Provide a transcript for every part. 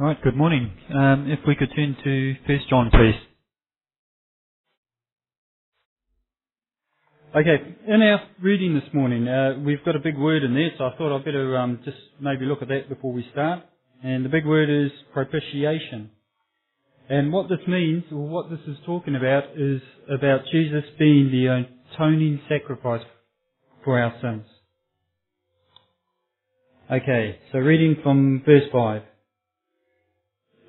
Right, good morning. Um, if we could turn to First John, please. Okay, in our reading this morning, uh, we've got a big word in there, so I thought I'd better um, just maybe look at that before we start. And the big word is propitiation. And what this means, or what this is talking about, is about Jesus being the atoning sacrifice for our sins. Okay, so reading from verse 5.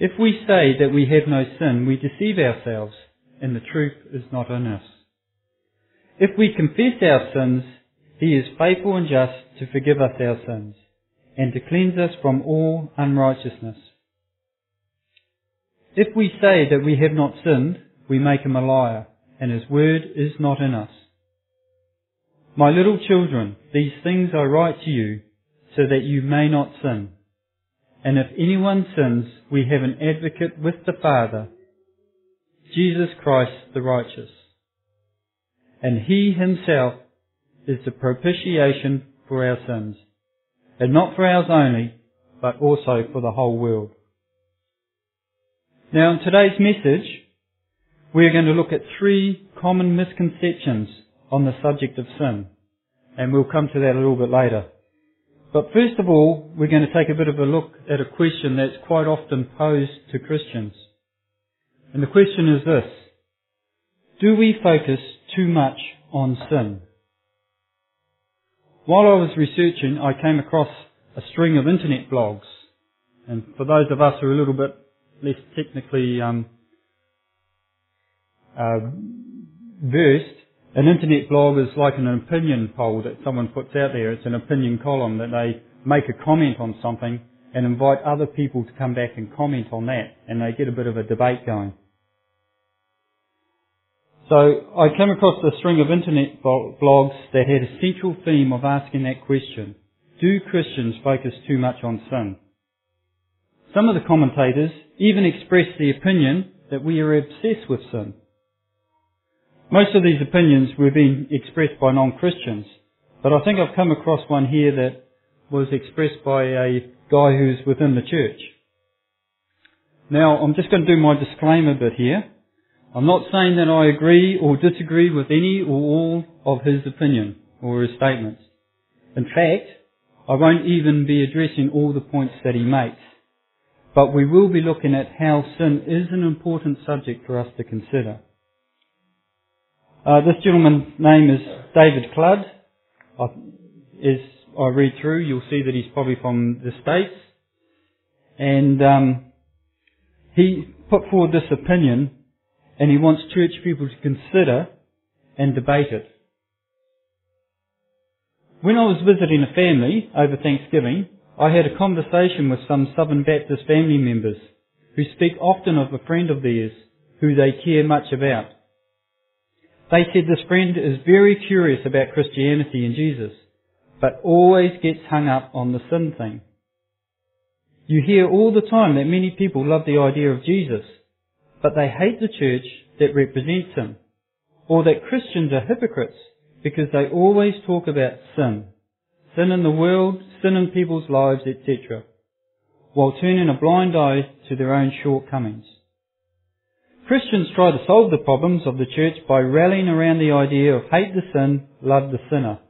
If we say that we have no sin, we deceive ourselves, and the truth is not in us. If we confess our sins, he is faithful and just to forgive us our sins, and to cleanse us from all unrighteousness. If we say that we have not sinned, we make him a liar, and his word is not in us. My little children, these things I write to you, so that you may not sin. And if anyone sins, we have an advocate with the Father, Jesus Christ the righteous. And he himself is the propitiation for our sins, and not for ours only, but also for the whole world. Now in today's message, we're going to look at three common misconceptions on the subject of sin, and we'll come to that a little bit later. But first of all, we're going to take a bit of a look at a question that's quite often posed to Christians. And the question is this. Do we focus too much on sin? While I was researching, I came across a string of internet blogs. And for those of us who are a little bit less technically um, uh, versed, an internet blog is like an opinion poll that someone puts out there. It's an opinion column that they make a comment on something and invite other people to come back and comment on that and they get a bit of a debate going. So I came across a string of internet blogs that had a central theme of asking that question. Do Christians focus too much on sin? Some of the commentators even expressed the opinion that we are obsessed with sin. Most of these opinions were being expressed by non-Christians, but I think I've come across one here that was expressed by a guy who's within the church. Now, I'm just going to do my disclaimer bit here. I'm not saying that I agree or disagree with any or all of his opinion or his statements. In fact, I won't even be addressing all the points that he makes. But we will be looking at how sin is an important subject for us to consider. Uh, this gentleman's name is David Cludd. I, as I read through, you'll see that he's probably from the States. And um, he put forward this opinion, and he wants church people to consider and debate it. When I was visiting a family over Thanksgiving, I had a conversation with some Southern Baptist family members who speak often of a friend of theirs who they care much about. They said this friend is very curious about Christianity and Jesus, but always gets hung up on the sin thing. You hear all the time that many people love the idea of Jesus, but they hate the church that represents him, or that Christians are hypocrites because they always talk about sin. Sin in the world, sin in people's lives, etc., while turning a blind eye to their own shortcomings. Christians try to solve the problems of the church by rallying around the idea of hate the sin, love the sinner.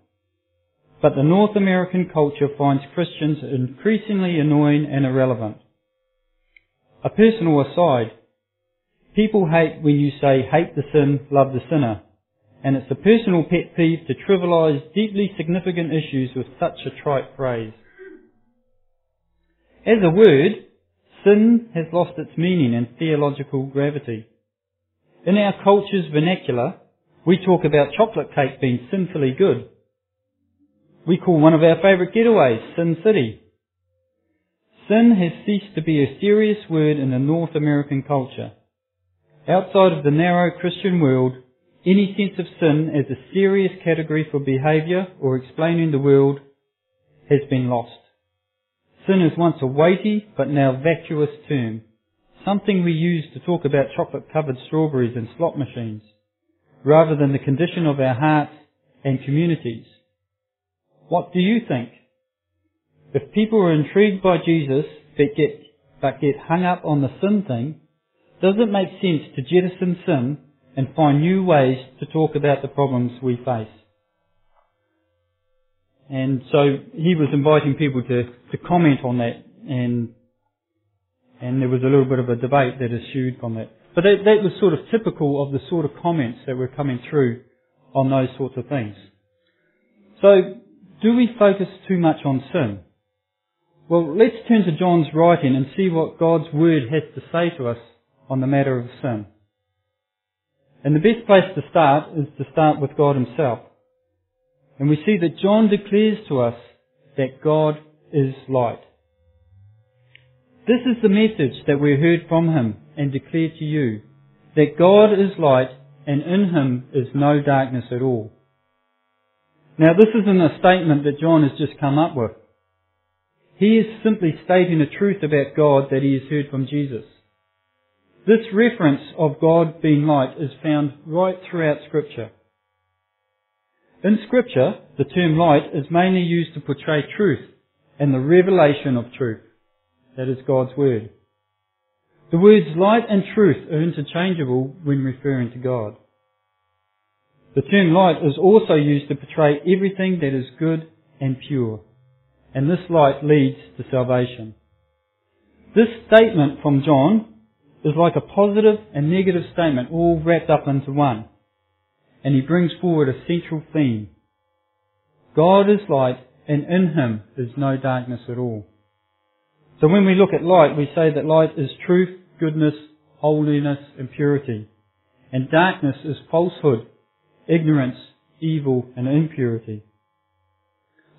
But the North American culture finds Christians increasingly annoying and irrelevant. A personal aside, people hate when you say hate the sin, love the sinner, and it's a personal pet peeve to trivialize deeply significant issues with such a trite phrase. As a word, sin has lost its meaning and theological gravity. In our culture's vernacular, we talk about chocolate cake being sinfully good. We call one of our favourite getaways Sin City. sin has ceased to be a serious word in the North American culture. Outside of the narrow Christian world, any sense of sin as a serious category for behaviour or explaining the world has been lost. Sin is once a weighty but now vacuous term, something we use to talk about chocolate covered strawberries and slot machines, rather than the condition of our hearts and communities. What do you think? If people are intrigued by Jesus but get, but get hung up on the sin thing, does it make sense to jettison sin and find new ways to talk about the problems we face? And so he was inviting people to, to comment on that and and there was a little bit of a debate that ensued from that. But that, that was sort of typical of the sort of comments that were coming through on those sorts of things. So, do we focus too much on sin? Well, let's turn to John's writing and see what God's Word has to say to us on the matter of sin. And the best place to start is to start with God Himself. And we see that John declares to us that God is light. This is the message that we heard from Him and declare to you, that God is light and in Him is no darkness at all. Now this isn't a statement that John has just come up with. He is simply stating a truth about God that he has heard from Jesus. This reference of God being light is found right throughout Scripture. In Scripture, the term light is mainly used to portray truth and the revelation of truth. That is God's Word. The words light and truth are interchangeable when referring to God. The term light is also used to portray everything that is good and pure and this light leads to salvation. This statement from John is like a positive and negative statement all wrapped up into one. And he brings forward a central theme. God is light and in him is no darkness at all. So when we look at light, we say that light is truth, goodness, holiness and purity. And darkness is falsehood, ignorance, evil and impurity.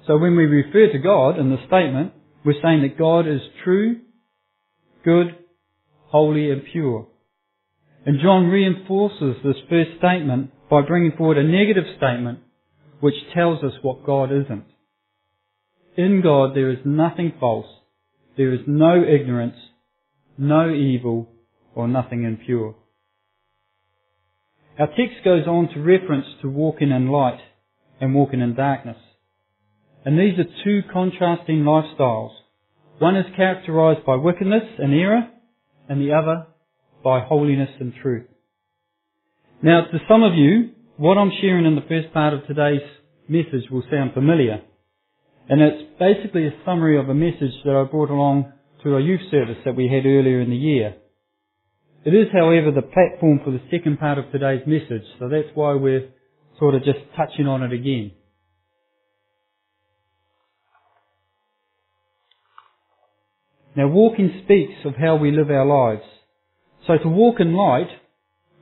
So when we refer to God in the statement, we're saying that God is true, good, holy and pure. And John reinforces this first statement by bringing forward a negative statement which tells us what God isn't. In God there is nothing false, there is no ignorance, no evil, or nothing impure. Our text goes on to reference to walking in light and walking in darkness. And these are two contrasting lifestyles. One is characterized by wickedness and error, and the other by holiness and truth. Now, to some of you, what I'm sharing in the first part of today's message will sound familiar. And it's basically a summary of a message that I brought along to a youth service that we had earlier in the year. It is, however, the platform for the second part of today's message, so that's why we're sort of just touching on it again. Now walking speaks of how we live our lives. So to walk in light,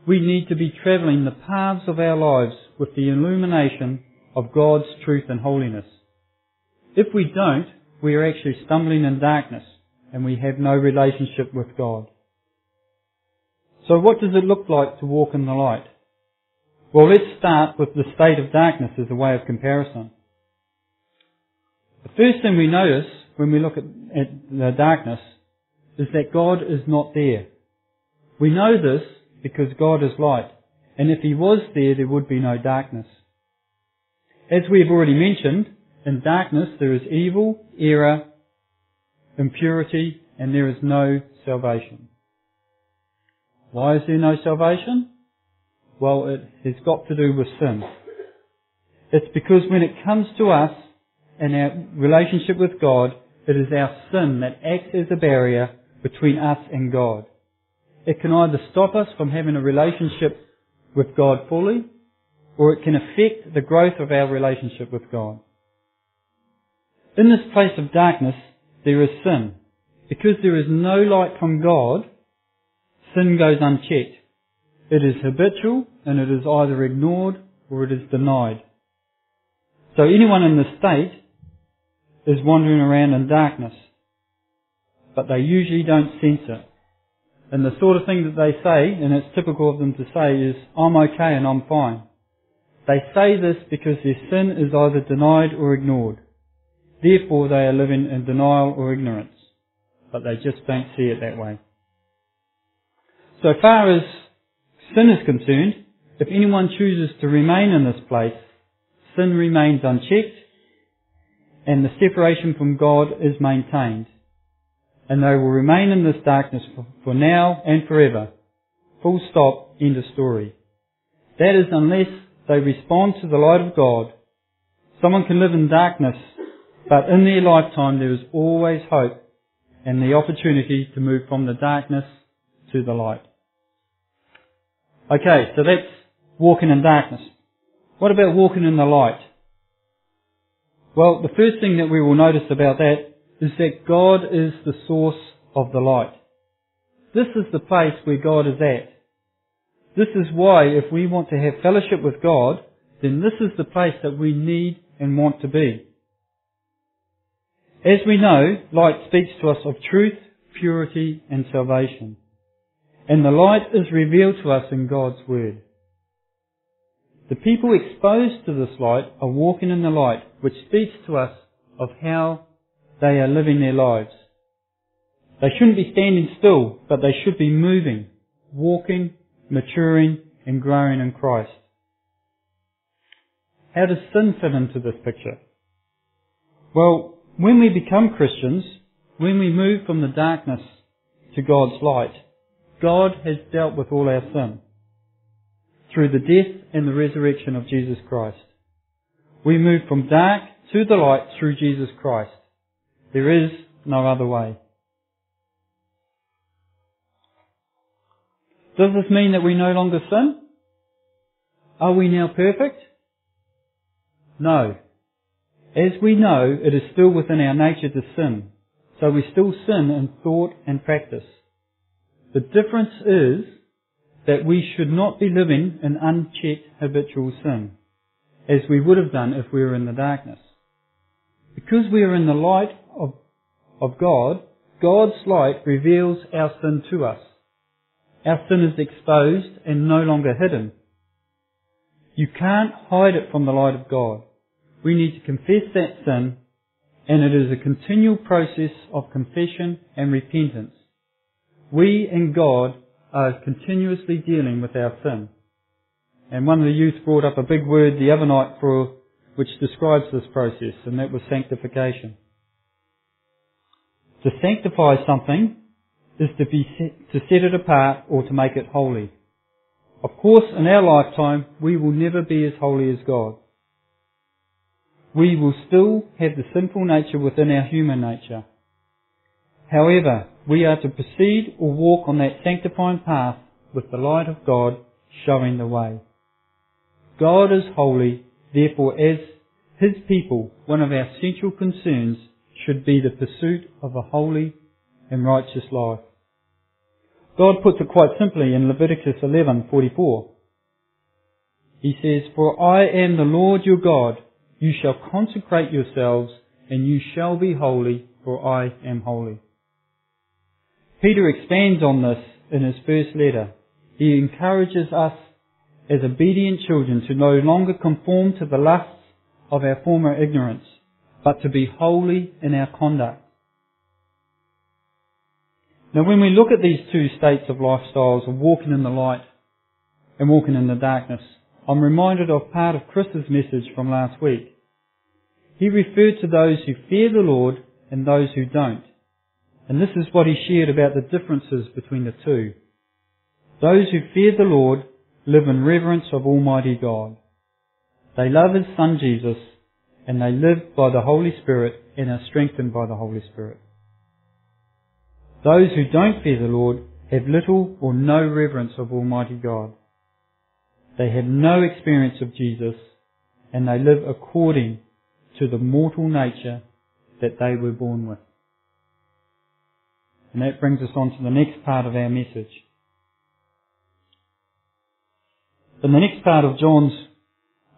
we need to be travelling the paths of our lives with the illumination of God's truth and holiness. If we don't, we are actually stumbling in darkness and we have no relationship with God. So what does it look like to walk in the light? Well, let's start with the state of darkness as a way of comparison. The first thing we notice when we look at, at the darkness is that God is not there. We know this because God is light. And if He was there, there would be no darkness. As we have already mentioned, in darkness there is evil, error, impurity, and there is no salvation. Why is there no salvation? Well, it has got to do with sin. It's because when it comes to us and our relationship with God, it is our sin that acts as a barrier between us and God. It can either stop us from having a relationship with God fully, or it can affect the growth of our relationship with God. In this place of darkness, there is sin. Because there is no light from God, sin goes unchecked. It is habitual and it is either ignored or it is denied. So anyone in this state is wandering around in darkness. but they usually don't sense it. And the sort of thing that they say, and it's typical of them to say, is, I'm okay and I'm fine. They say this because their sin is either denied or ignored. Therefore they are living in denial or ignorance. But they just don't see it that way. So far as sin is concerned, if anyone chooses to remain in this place, sin remains unchecked and the separation from God is maintained and they will remain in this darkness for, now and forever. Full stop, end of story. That is unless they respond to the light of God. Someone can live in darkness, but in their lifetime there is always hope and the opportunity to move from the darkness to the light. Okay, so that's walking in darkness. What about walking in the light? Well, the first thing that we will notice about that is that God is the source of the light. This is the place where God is at. This is why if we want to have fellowship with God, then this is the place that we need and want to be. As we know, light speaks to us of truth, purity and salvation. And the light is revealed to us in God's Word. The people exposed to this light are walking in the light, which speaks to us of how they are living their lives. They shouldn't be standing still, but they should be moving, walking, maturing, and growing in Christ. How does sin fit into this picture? Well, when we become Christians, when we move from the darkness to God's light, God has dealt with all our sin through the death and the resurrection of Jesus Christ. We move from dark to the light through Jesus Christ. There is no other way. Does this mean that we no longer sin? Are we now perfect? No. As we know, it is still within our nature to sin. So we still sin in thought and practice. The difference is that we should not be living in unchecked habitual sin, as we would have done if we were in the darkness. Because we are in the light of, of God, God's light reveals our sin to us. Our sin is exposed and no longer hidden. You can't hide it from the light of God. We need to confess that sin and it is a continual process of confession and repentance. We and God are continuously dealing with our sin. And one of the youth brought up a big word the other night for which describes this process, and that was sanctification. To sanctify something is to be to set it apart or to make it holy. Of course, in our lifetime, we will never be as holy as God. We will still have the sinful nature within our human nature. However, we are to proceed or walk on that sanctifying path with the light of God showing the way. God is holy Therefore, as His people, one of our central concerns should be the pursuit of a holy and righteous life. God puts it quite simply in Leviticus 11:44. He says, "For I am the Lord your God; you shall consecrate yourselves, and you shall be holy, for I am holy." Peter expands on this in his first letter. He encourages us as obedient children to no longer conform to the lusts of our former ignorance, but to be holy in our conduct. Now when we look at these two states of lifestyles of walking in the light and walking in the darkness, I'm reminded of part of Chris's message from last week. He referred to those who fear the Lord and those who don't. And this is what he shared about the differences between the two. Those who fear the Lord live in reverence of Almighty God. They love His Son Jesus, and they live by the Holy Spirit and are strengthened by the Holy Spirit. Those who don't fear the Lord have little or no reverence of Almighty God. They have no experience of Jesus, and they live according to the mortal nature that they were born with. And that brings us on to the next part of our message. In the next part of John's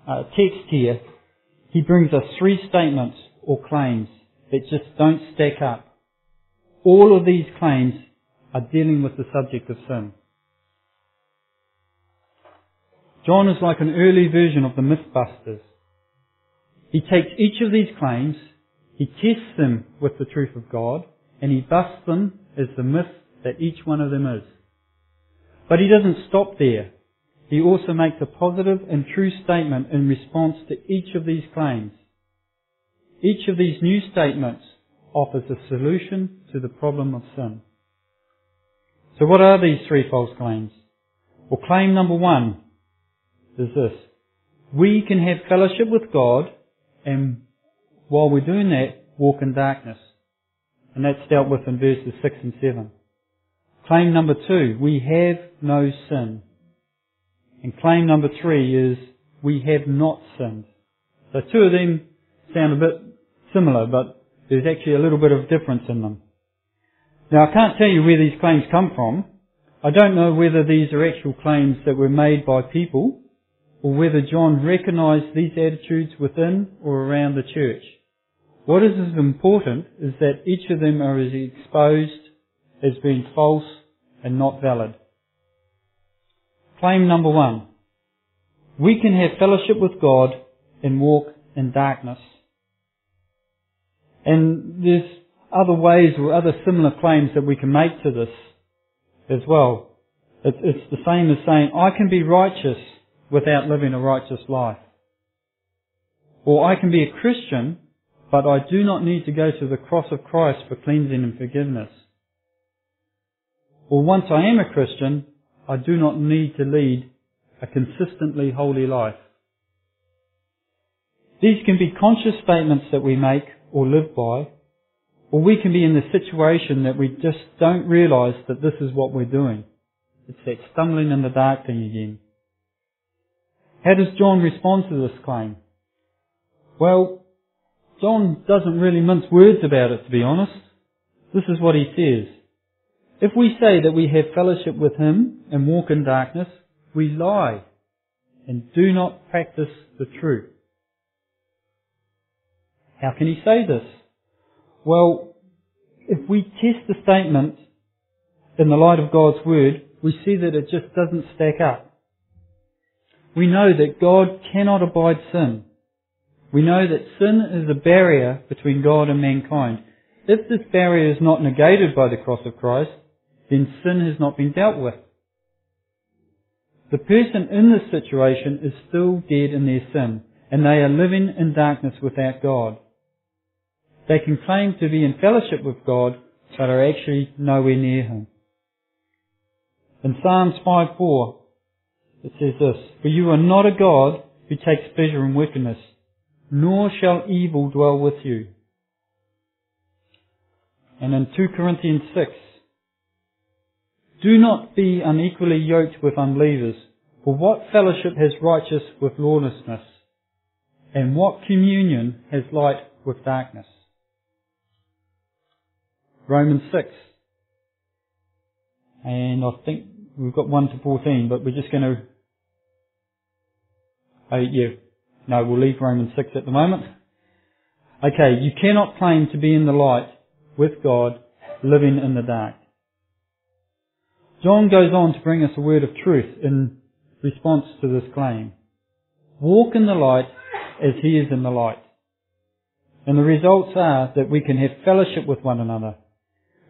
uh, text here, he brings us three statements or claims that just don't stack up. all of these claims are dealing with the subject of sin. John is like an early version of the Mythbusters. He takes each of these claims, he tests them with the truth of God, and he busts them as the myth that each one of them is. But he doesn't stop there. He also makes a positive and true statement in response to each of these claims. Each of these new statements offers a solution to the problem of sin. So what are these three false claims? Well, claim number one is this. We can have fellowship with God and while we're doing that, walk in darkness. And that's dealt with in verses 6 and 7. Claim number two, we have no sin. And claim number three is, we have not sinned. So two of them sound a bit similar, but there's actually a little bit of difference in them. Now I can't tell you where these claims come from. I don't know whether these are actual claims that were made by people, or whether John recognized these attitudes within or around the church. What is important is that each of them are as exposed as being false and not valid. Claim number one. We can have fellowship with God and walk in darkness. And there's other ways or other similar claims that we can make to this as well. It's the same as saying, I can be righteous without living a righteous life. Or I can be a Christian, but I do not need to go to the cross of Christ for cleansing and forgiveness. Or once I am a Christian, I do not need to lead a consistently holy life. These can be conscious statements that we make or live by, or we can be in the situation that we just don't realise that this is what we're doing. It's that stumbling in the dark thing again. How does John respond to this claim? Well, John doesn't really mince words about it, to be honest. This is what he says. If we say that we have fellowship with Him and walk in darkness, we lie and do not practice the truth. How can he say this? Well, if we test the statement in the light of God's Word, we see that it just doesn't stack up. We know that God cannot abide sin. We know that sin is a barrier between God and mankind. If this barrier is not negated by the cross of Christ, then sin has not been dealt with. The person in this situation is still dead in their sin, and they are living in darkness without God. They can claim to be in fellowship with God, but are actually nowhere near Him. In Psalms 5.4, it says this, For you are not a God who takes pleasure in wickedness, nor shall evil dwell with you. And in 2 Corinthians 6, do not be unequally yoked with unbelievers. For what fellowship has righteous with lawlessness? And what communion has light with darkness? Romans 6. And I think we've got 1 to 14, but we're just going to... Oh, uh, yeah. No, we'll leave Romans 6 at the moment. Okay, you cannot claim to be in the light with God living in the dark. John goes on to bring us a word of truth in response to this claim. Walk in the light as he is in the light. And the results are that we can have fellowship with one another.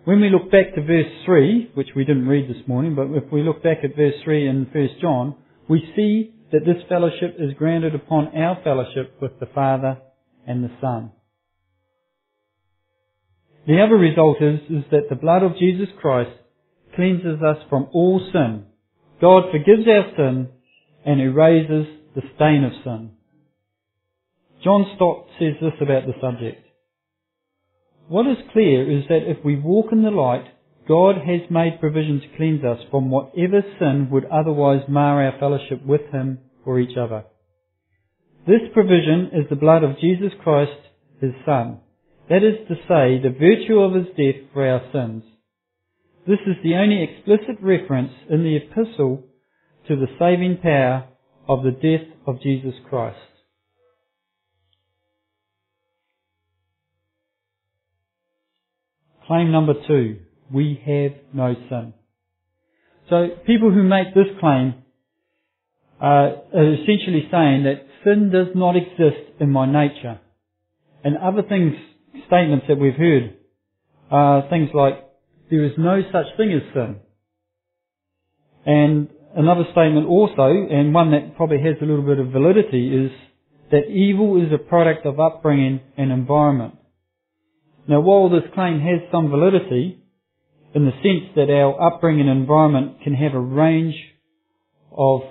When we look back to verse 3, which we didn't read this morning, but if we look back at verse 3 in 1 John, we see that this fellowship is grounded upon our fellowship with the Father and the Son. The other result is, is that the blood of Jesus Christ cleanses us from all sin. God forgives our sin and erases the stain of sin. John Stott says this about the subject. What is clear is that if we walk in the light, God has made provision to cleanse us from whatever sin would otherwise mar our fellowship with Him or each other. This provision is the blood of Jesus Christ, His Son. That is to say, the virtue of His death for our sins. This is the only explicit reference in the epistle to the saving power of the death of Jesus Christ. Claim number two, we have no sin. So people who make this claim are essentially saying that sin does not exist in my nature. And other things, statements that we've heard are things like, there is no such thing as sin. And another statement also, and one that probably has a little bit of validity, is that evil is a product of upbringing and environment. Now while this claim has some validity, in the sense that our upbringing and environment can have a range of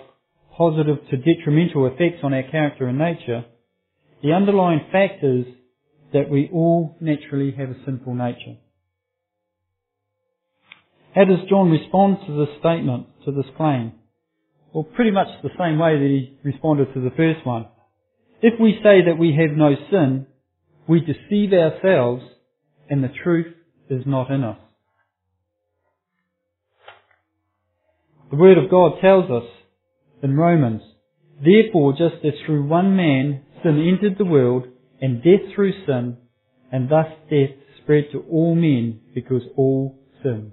positive to detrimental effects on our character and nature, the underlying fact is that we all naturally have a sinful nature. How does John respond to this statement, to this claim? Well, pretty much the same way that he responded to the first one. If we say that we have no sin, we deceive ourselves and the truth is not in us. The Word of God tells us in Romans, Therefore, just as through one man sin entered the world, and death through sin, and thus death spread to all men because all sinned.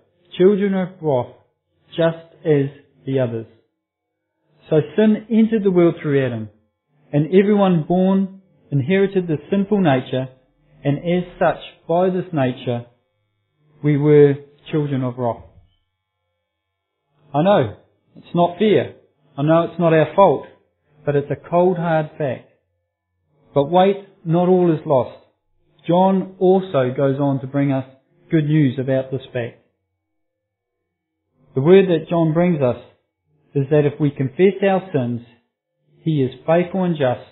children of wrath, just as the others. So sin entered the world through Adam, and everyone born inherited the sinful nature, and as such, by this nature, we were children of wrath. I know, it's not fair. I know it's not our fault, but it's a cold hard fact. But wait, not all is lost. John also goes on to bring us good news about this fact. The word that John brings us is that if we confess our sins, he is faithful and just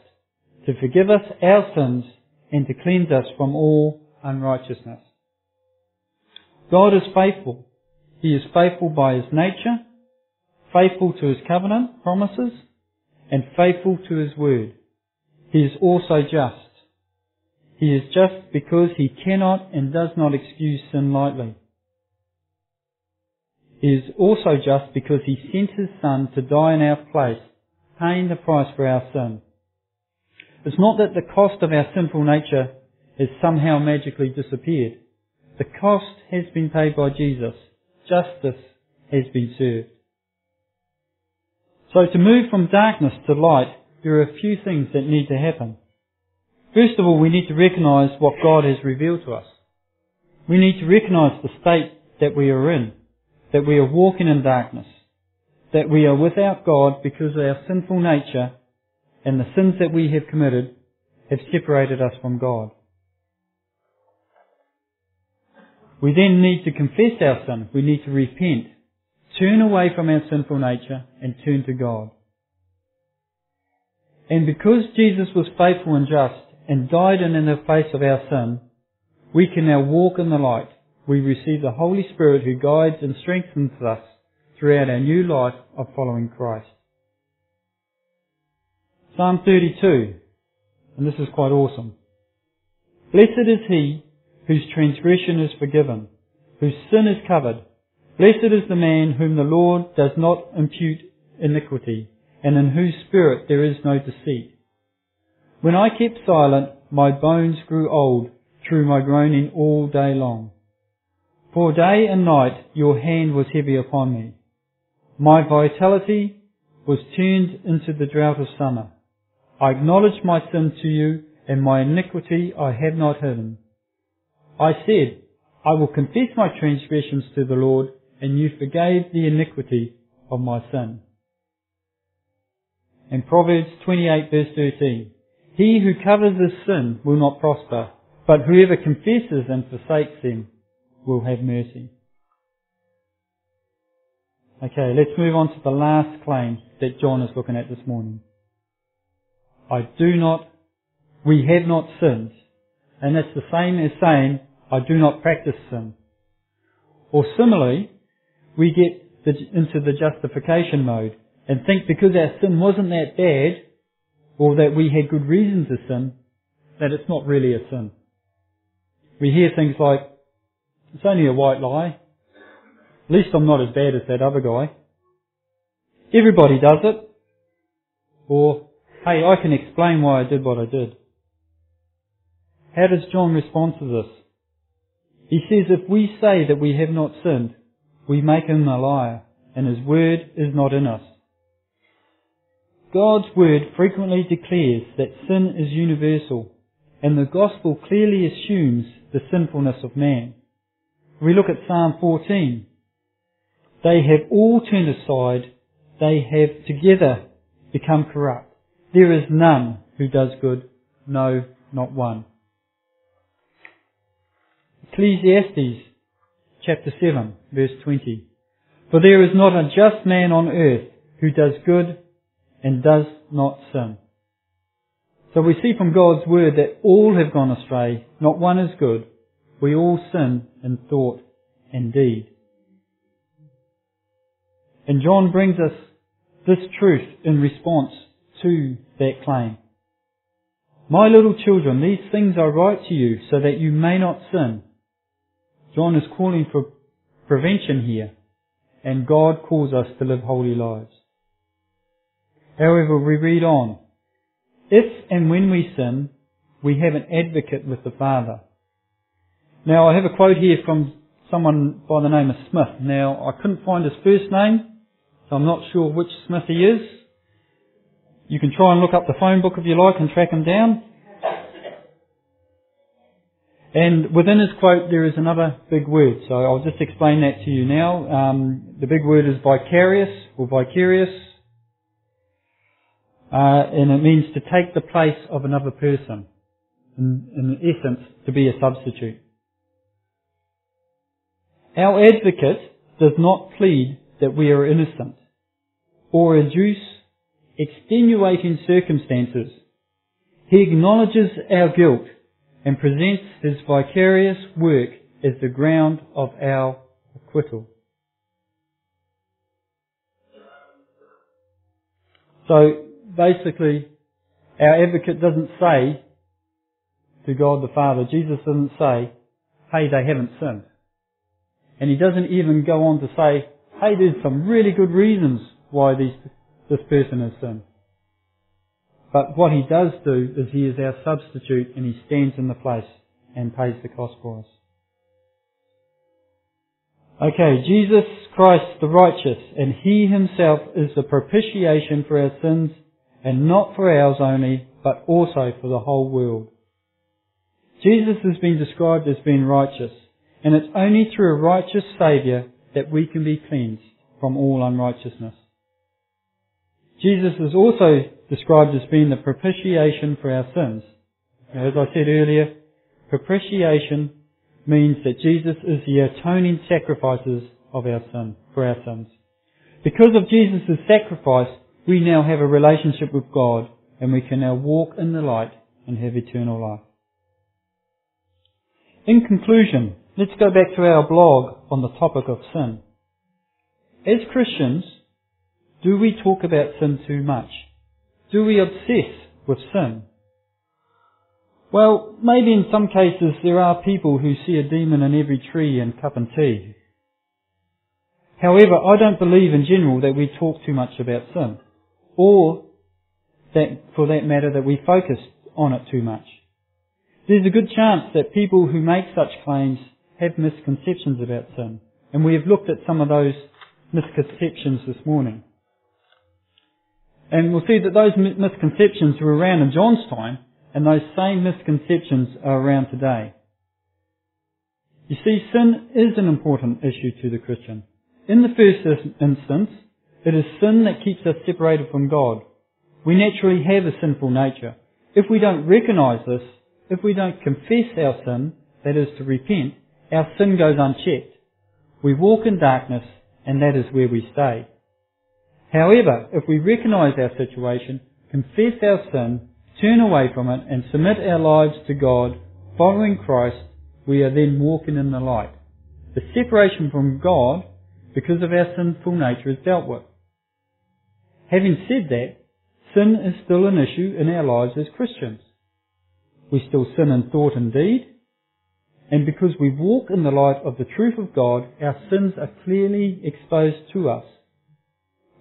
to forgive us our sins and to cleanse us from all unrighteousness. God is faithful. He is faithful by his nature faithful to his covenant promises, and faithful to his word. He is also just. He is just because he cannot and does not excuse sin lightly. Is also just because he sent his son to die in our place, paying the price for our sin. It's not that the cost of our sinful nature has somehow magically disappeared. The cost has been paid by Jesus. Justice has been served. So to move from darkness to light, there are a few things that need to happen. First of all, we need to recognize what God has revealed to us. We need to recognize the state that we are in, that we are walking in darkness, that we are without God because our sinful nature and the sins that we have committed have separated us from God. We then need to confess our sin. We need to repent turn away from our sinful nature and turn to God. And because Jesus was faithful and just and died in the face of our sin, we can now walk in the light. We receive the Holy Spirit who guides and strengthens us throughout our new life of following Christ. Psalm 32, and this is quite awesome. Blessed is he whose transgression is forgiven, whose sin is covered. Blessed is the man whom the Lord does not impute iniquity, and in whose spirit there is no deceit. When I kept silent, my bones grew old through my groaning all day long. For day and night your hand was heavy upon me. My vitality was turned into the drought of summer. I acknowledged my sin to you, and my iniquity I have not hidden. I said, I will confess my transgressions to the Lord, and you forgave the iniquity of my sin. In Proverbs 28 verse 13, He who covers his sin will not prosper, but whoever confesses and forsakes them will have mercy. Okay, let's move on to the last claim that John is looking at this morning. I do not, we have not sinned. And that's the same as saying, I do not practice sin. Or similarly, we get the, into the justification mode and think because our sin wasn't that bad, or that we had good reason to sin, that it's not really a sin. We hear things like, it's only a white lie. At least I'm not as bad as that other guy. Everybody does it. Or, hey, I can explain why I did what I did. How does John respond to this? He says if we say that we have not sinned, we make him a liar, and his word is not in us. God's word frequently declares that sin is universal, and the gospel clearly assumes the sinfulness of man. We look at Psalm 14. They have all turned aside, they have together become corrupt. There is none who does good, no, not one. Ecclesiastes chapter 7 verse 20. For there is not a just man on earth who does good and does not sin. So we see from God's word that all have gone astray, not one is good. We all sin in thought and deed. And John brings us this truth in response to that claim. My little children, these things I write to you so that you may not sin. John is calling for prevention here, and God calls us to live holy lives. However, we read on. If and when we sin, we have an advocate with the Father. Now, I have a quote here from someone by the name of Smith. Now, I couldn't find his first name, so I'm not sure which Smith he is. You can try and look up the phone book if you like and track him down. And within his quote, there is another big word. So I'll just explain that to you now. Um, the big word is vicarious or vicarious, uh, and it means to take the place of another person. In, in essence, to be a substitute. Our advocate does not plead that we are innocent or adduce extenuating circumstances. He acknowledges our guilt and presents his vicarious work as the ground of our acquittal. So basically, our advocate doesn't say to God the Father, Jesus doesn't say, hey, they haven't sinned. And he doesn't even go on to say, hey, there's some really good reasons why these, this person has sinned. But what he does do is he is our substitute and he stands in the place and pays the cost for us. Okay, Jesus Christ the righteous, and he himself is the propitiation for our sins, and not for ours only, but also for the whole world. Jesus has been described as being righteous, and it's only through a righteous Saviour that we can be cleansed from all unrighteousness. Jesus is also described as being the propitiation for our sins. As I said earlier, propitiation means that Jesus is the atoning sacrifices of our sin, for our sins. Because of Jesus' sacrifice, we now have a relationship with God and we can now walk in the light and have eternal life. In conclusion, let's go back to our blog on the topic of sin. As Christians, do we talk about sin too much? Do we obsess with sin? Well, maybe in some cases there are people who see a demon in every tree and cup and tea. However, I don't believe in general that we talk too much about sin. Or that, for that matter, that we focus on it too much. There's a good chance that people who make such claims have misconceptions about sin. And we have looked at some of those misconceptions this morning. And we'll see that those misconceptions were around in John's time, and those same misconceptions are around today. You see, sin is an important issue to the Christian. In the first instance, it is sin that keeps us separated from God. We naturally have a sinful nature. If we don't recognize this, if we don't confess our sin, that is to repent, our sin goes unchecked. We walk in darkness, and that is where we stay. However, if we recognize our situation, confess our sin, turn away from it, and submit our lives to God, following Christ, we are then walking in the light. The separation from God because of our sinful nature is dealt with. Having said that, sin is still an issue in our lives as Christians. We still sin in thought and deed, and because we walk in the light of the truth of God, our sins are clearly exposed to us.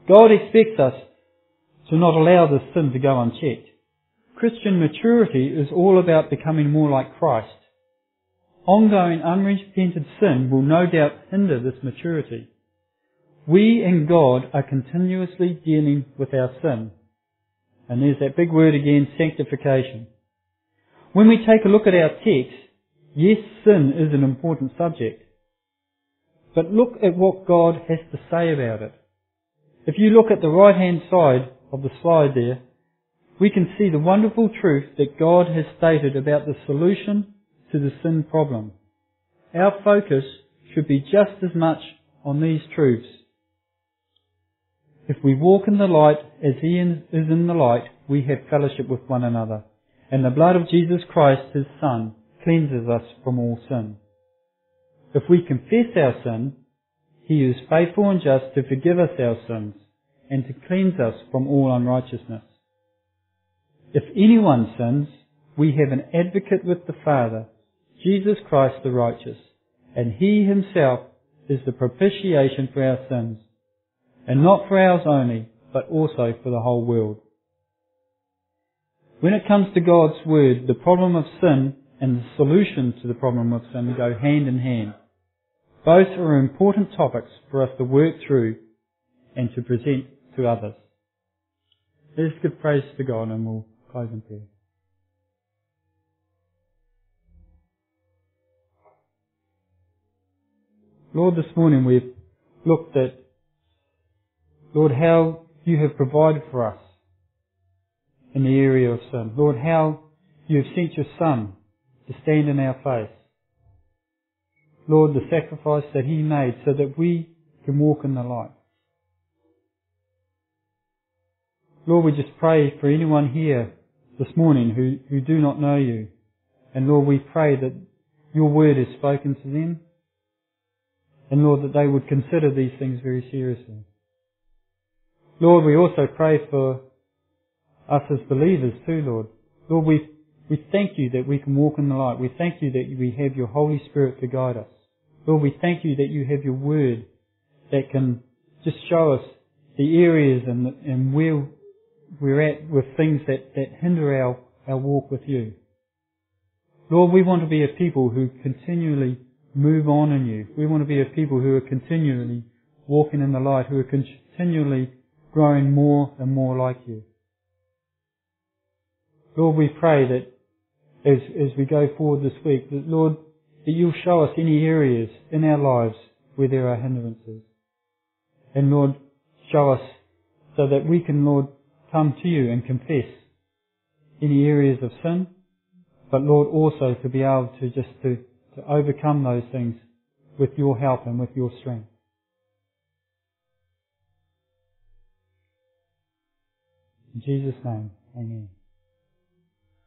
God expects us to not allow this sin to go unchecked. Christian maturity is all about becoming more like Christ. Ongoing unrepented sin will no doubt hinder this maturity. We and God are continuously dealing with our sin. And there's that big word again, sanctification. When we take a look at our text, yes, sin is an important subject. But look at what God has to say about it. If you look at the right hand side of the slide there, we can see the wonderful truth that God has stated about the solution to the sin problem. Our focus should be just as much on these truths if we walk in the light as He is in the light, we have fellowship with one another. And the blood of Jesus Christ, His Son, cleanses us from all sin. If we confess our sin, He is faithful and just to forgive us our sins and to cleanse us from all unrighteousness. If anyone sins, we have an advocate with the Father, Jesus Christ the righteous, and He Himself is the propitiation for our sins and not for ours only, but also for the whole world. When it comes to God's Word, the problem of sin and the solution to the problem of sin go hand in hand. Both are important topics for us to work through and to present to others. Let's give praise to God and we'll close in prayer. Lord, this morning we've looked at Lord, how you have provided for us in the area of sin. Lord, how you have sent your Son to stand in our face. Lord, the sacrifice that He made so that we can walk in the light. Lord, we just pray for anyone here this morning who, who do not know you. And Lord, we pray that your word is spoken to them. And Lord, that they would consider these things very seriously. Lord, we also pray for us as believers too, Lord. Lord, we, we thank you that we can walk in the light. We thank you that we have your Holy Spirit to guide us. Lord, we thank you that you have your word that can just show us the areas and, and where we're at with things that, that hinder our, our walk with you. Lord, we want to be a people who continually move on in you. We want to be a people who are continually walking in the light, who are continually growing more and more like you. Lord, we pray that as, as we go forward this week, that Lord, that you'll show us any areas in our lives where there are hindrances. And Lord, show us so that we can, Lord, come to you and confess any areas of sin, but Lord, also to be able to just to, to overcome those things with your help and with your strength. In Jesus' name, amen.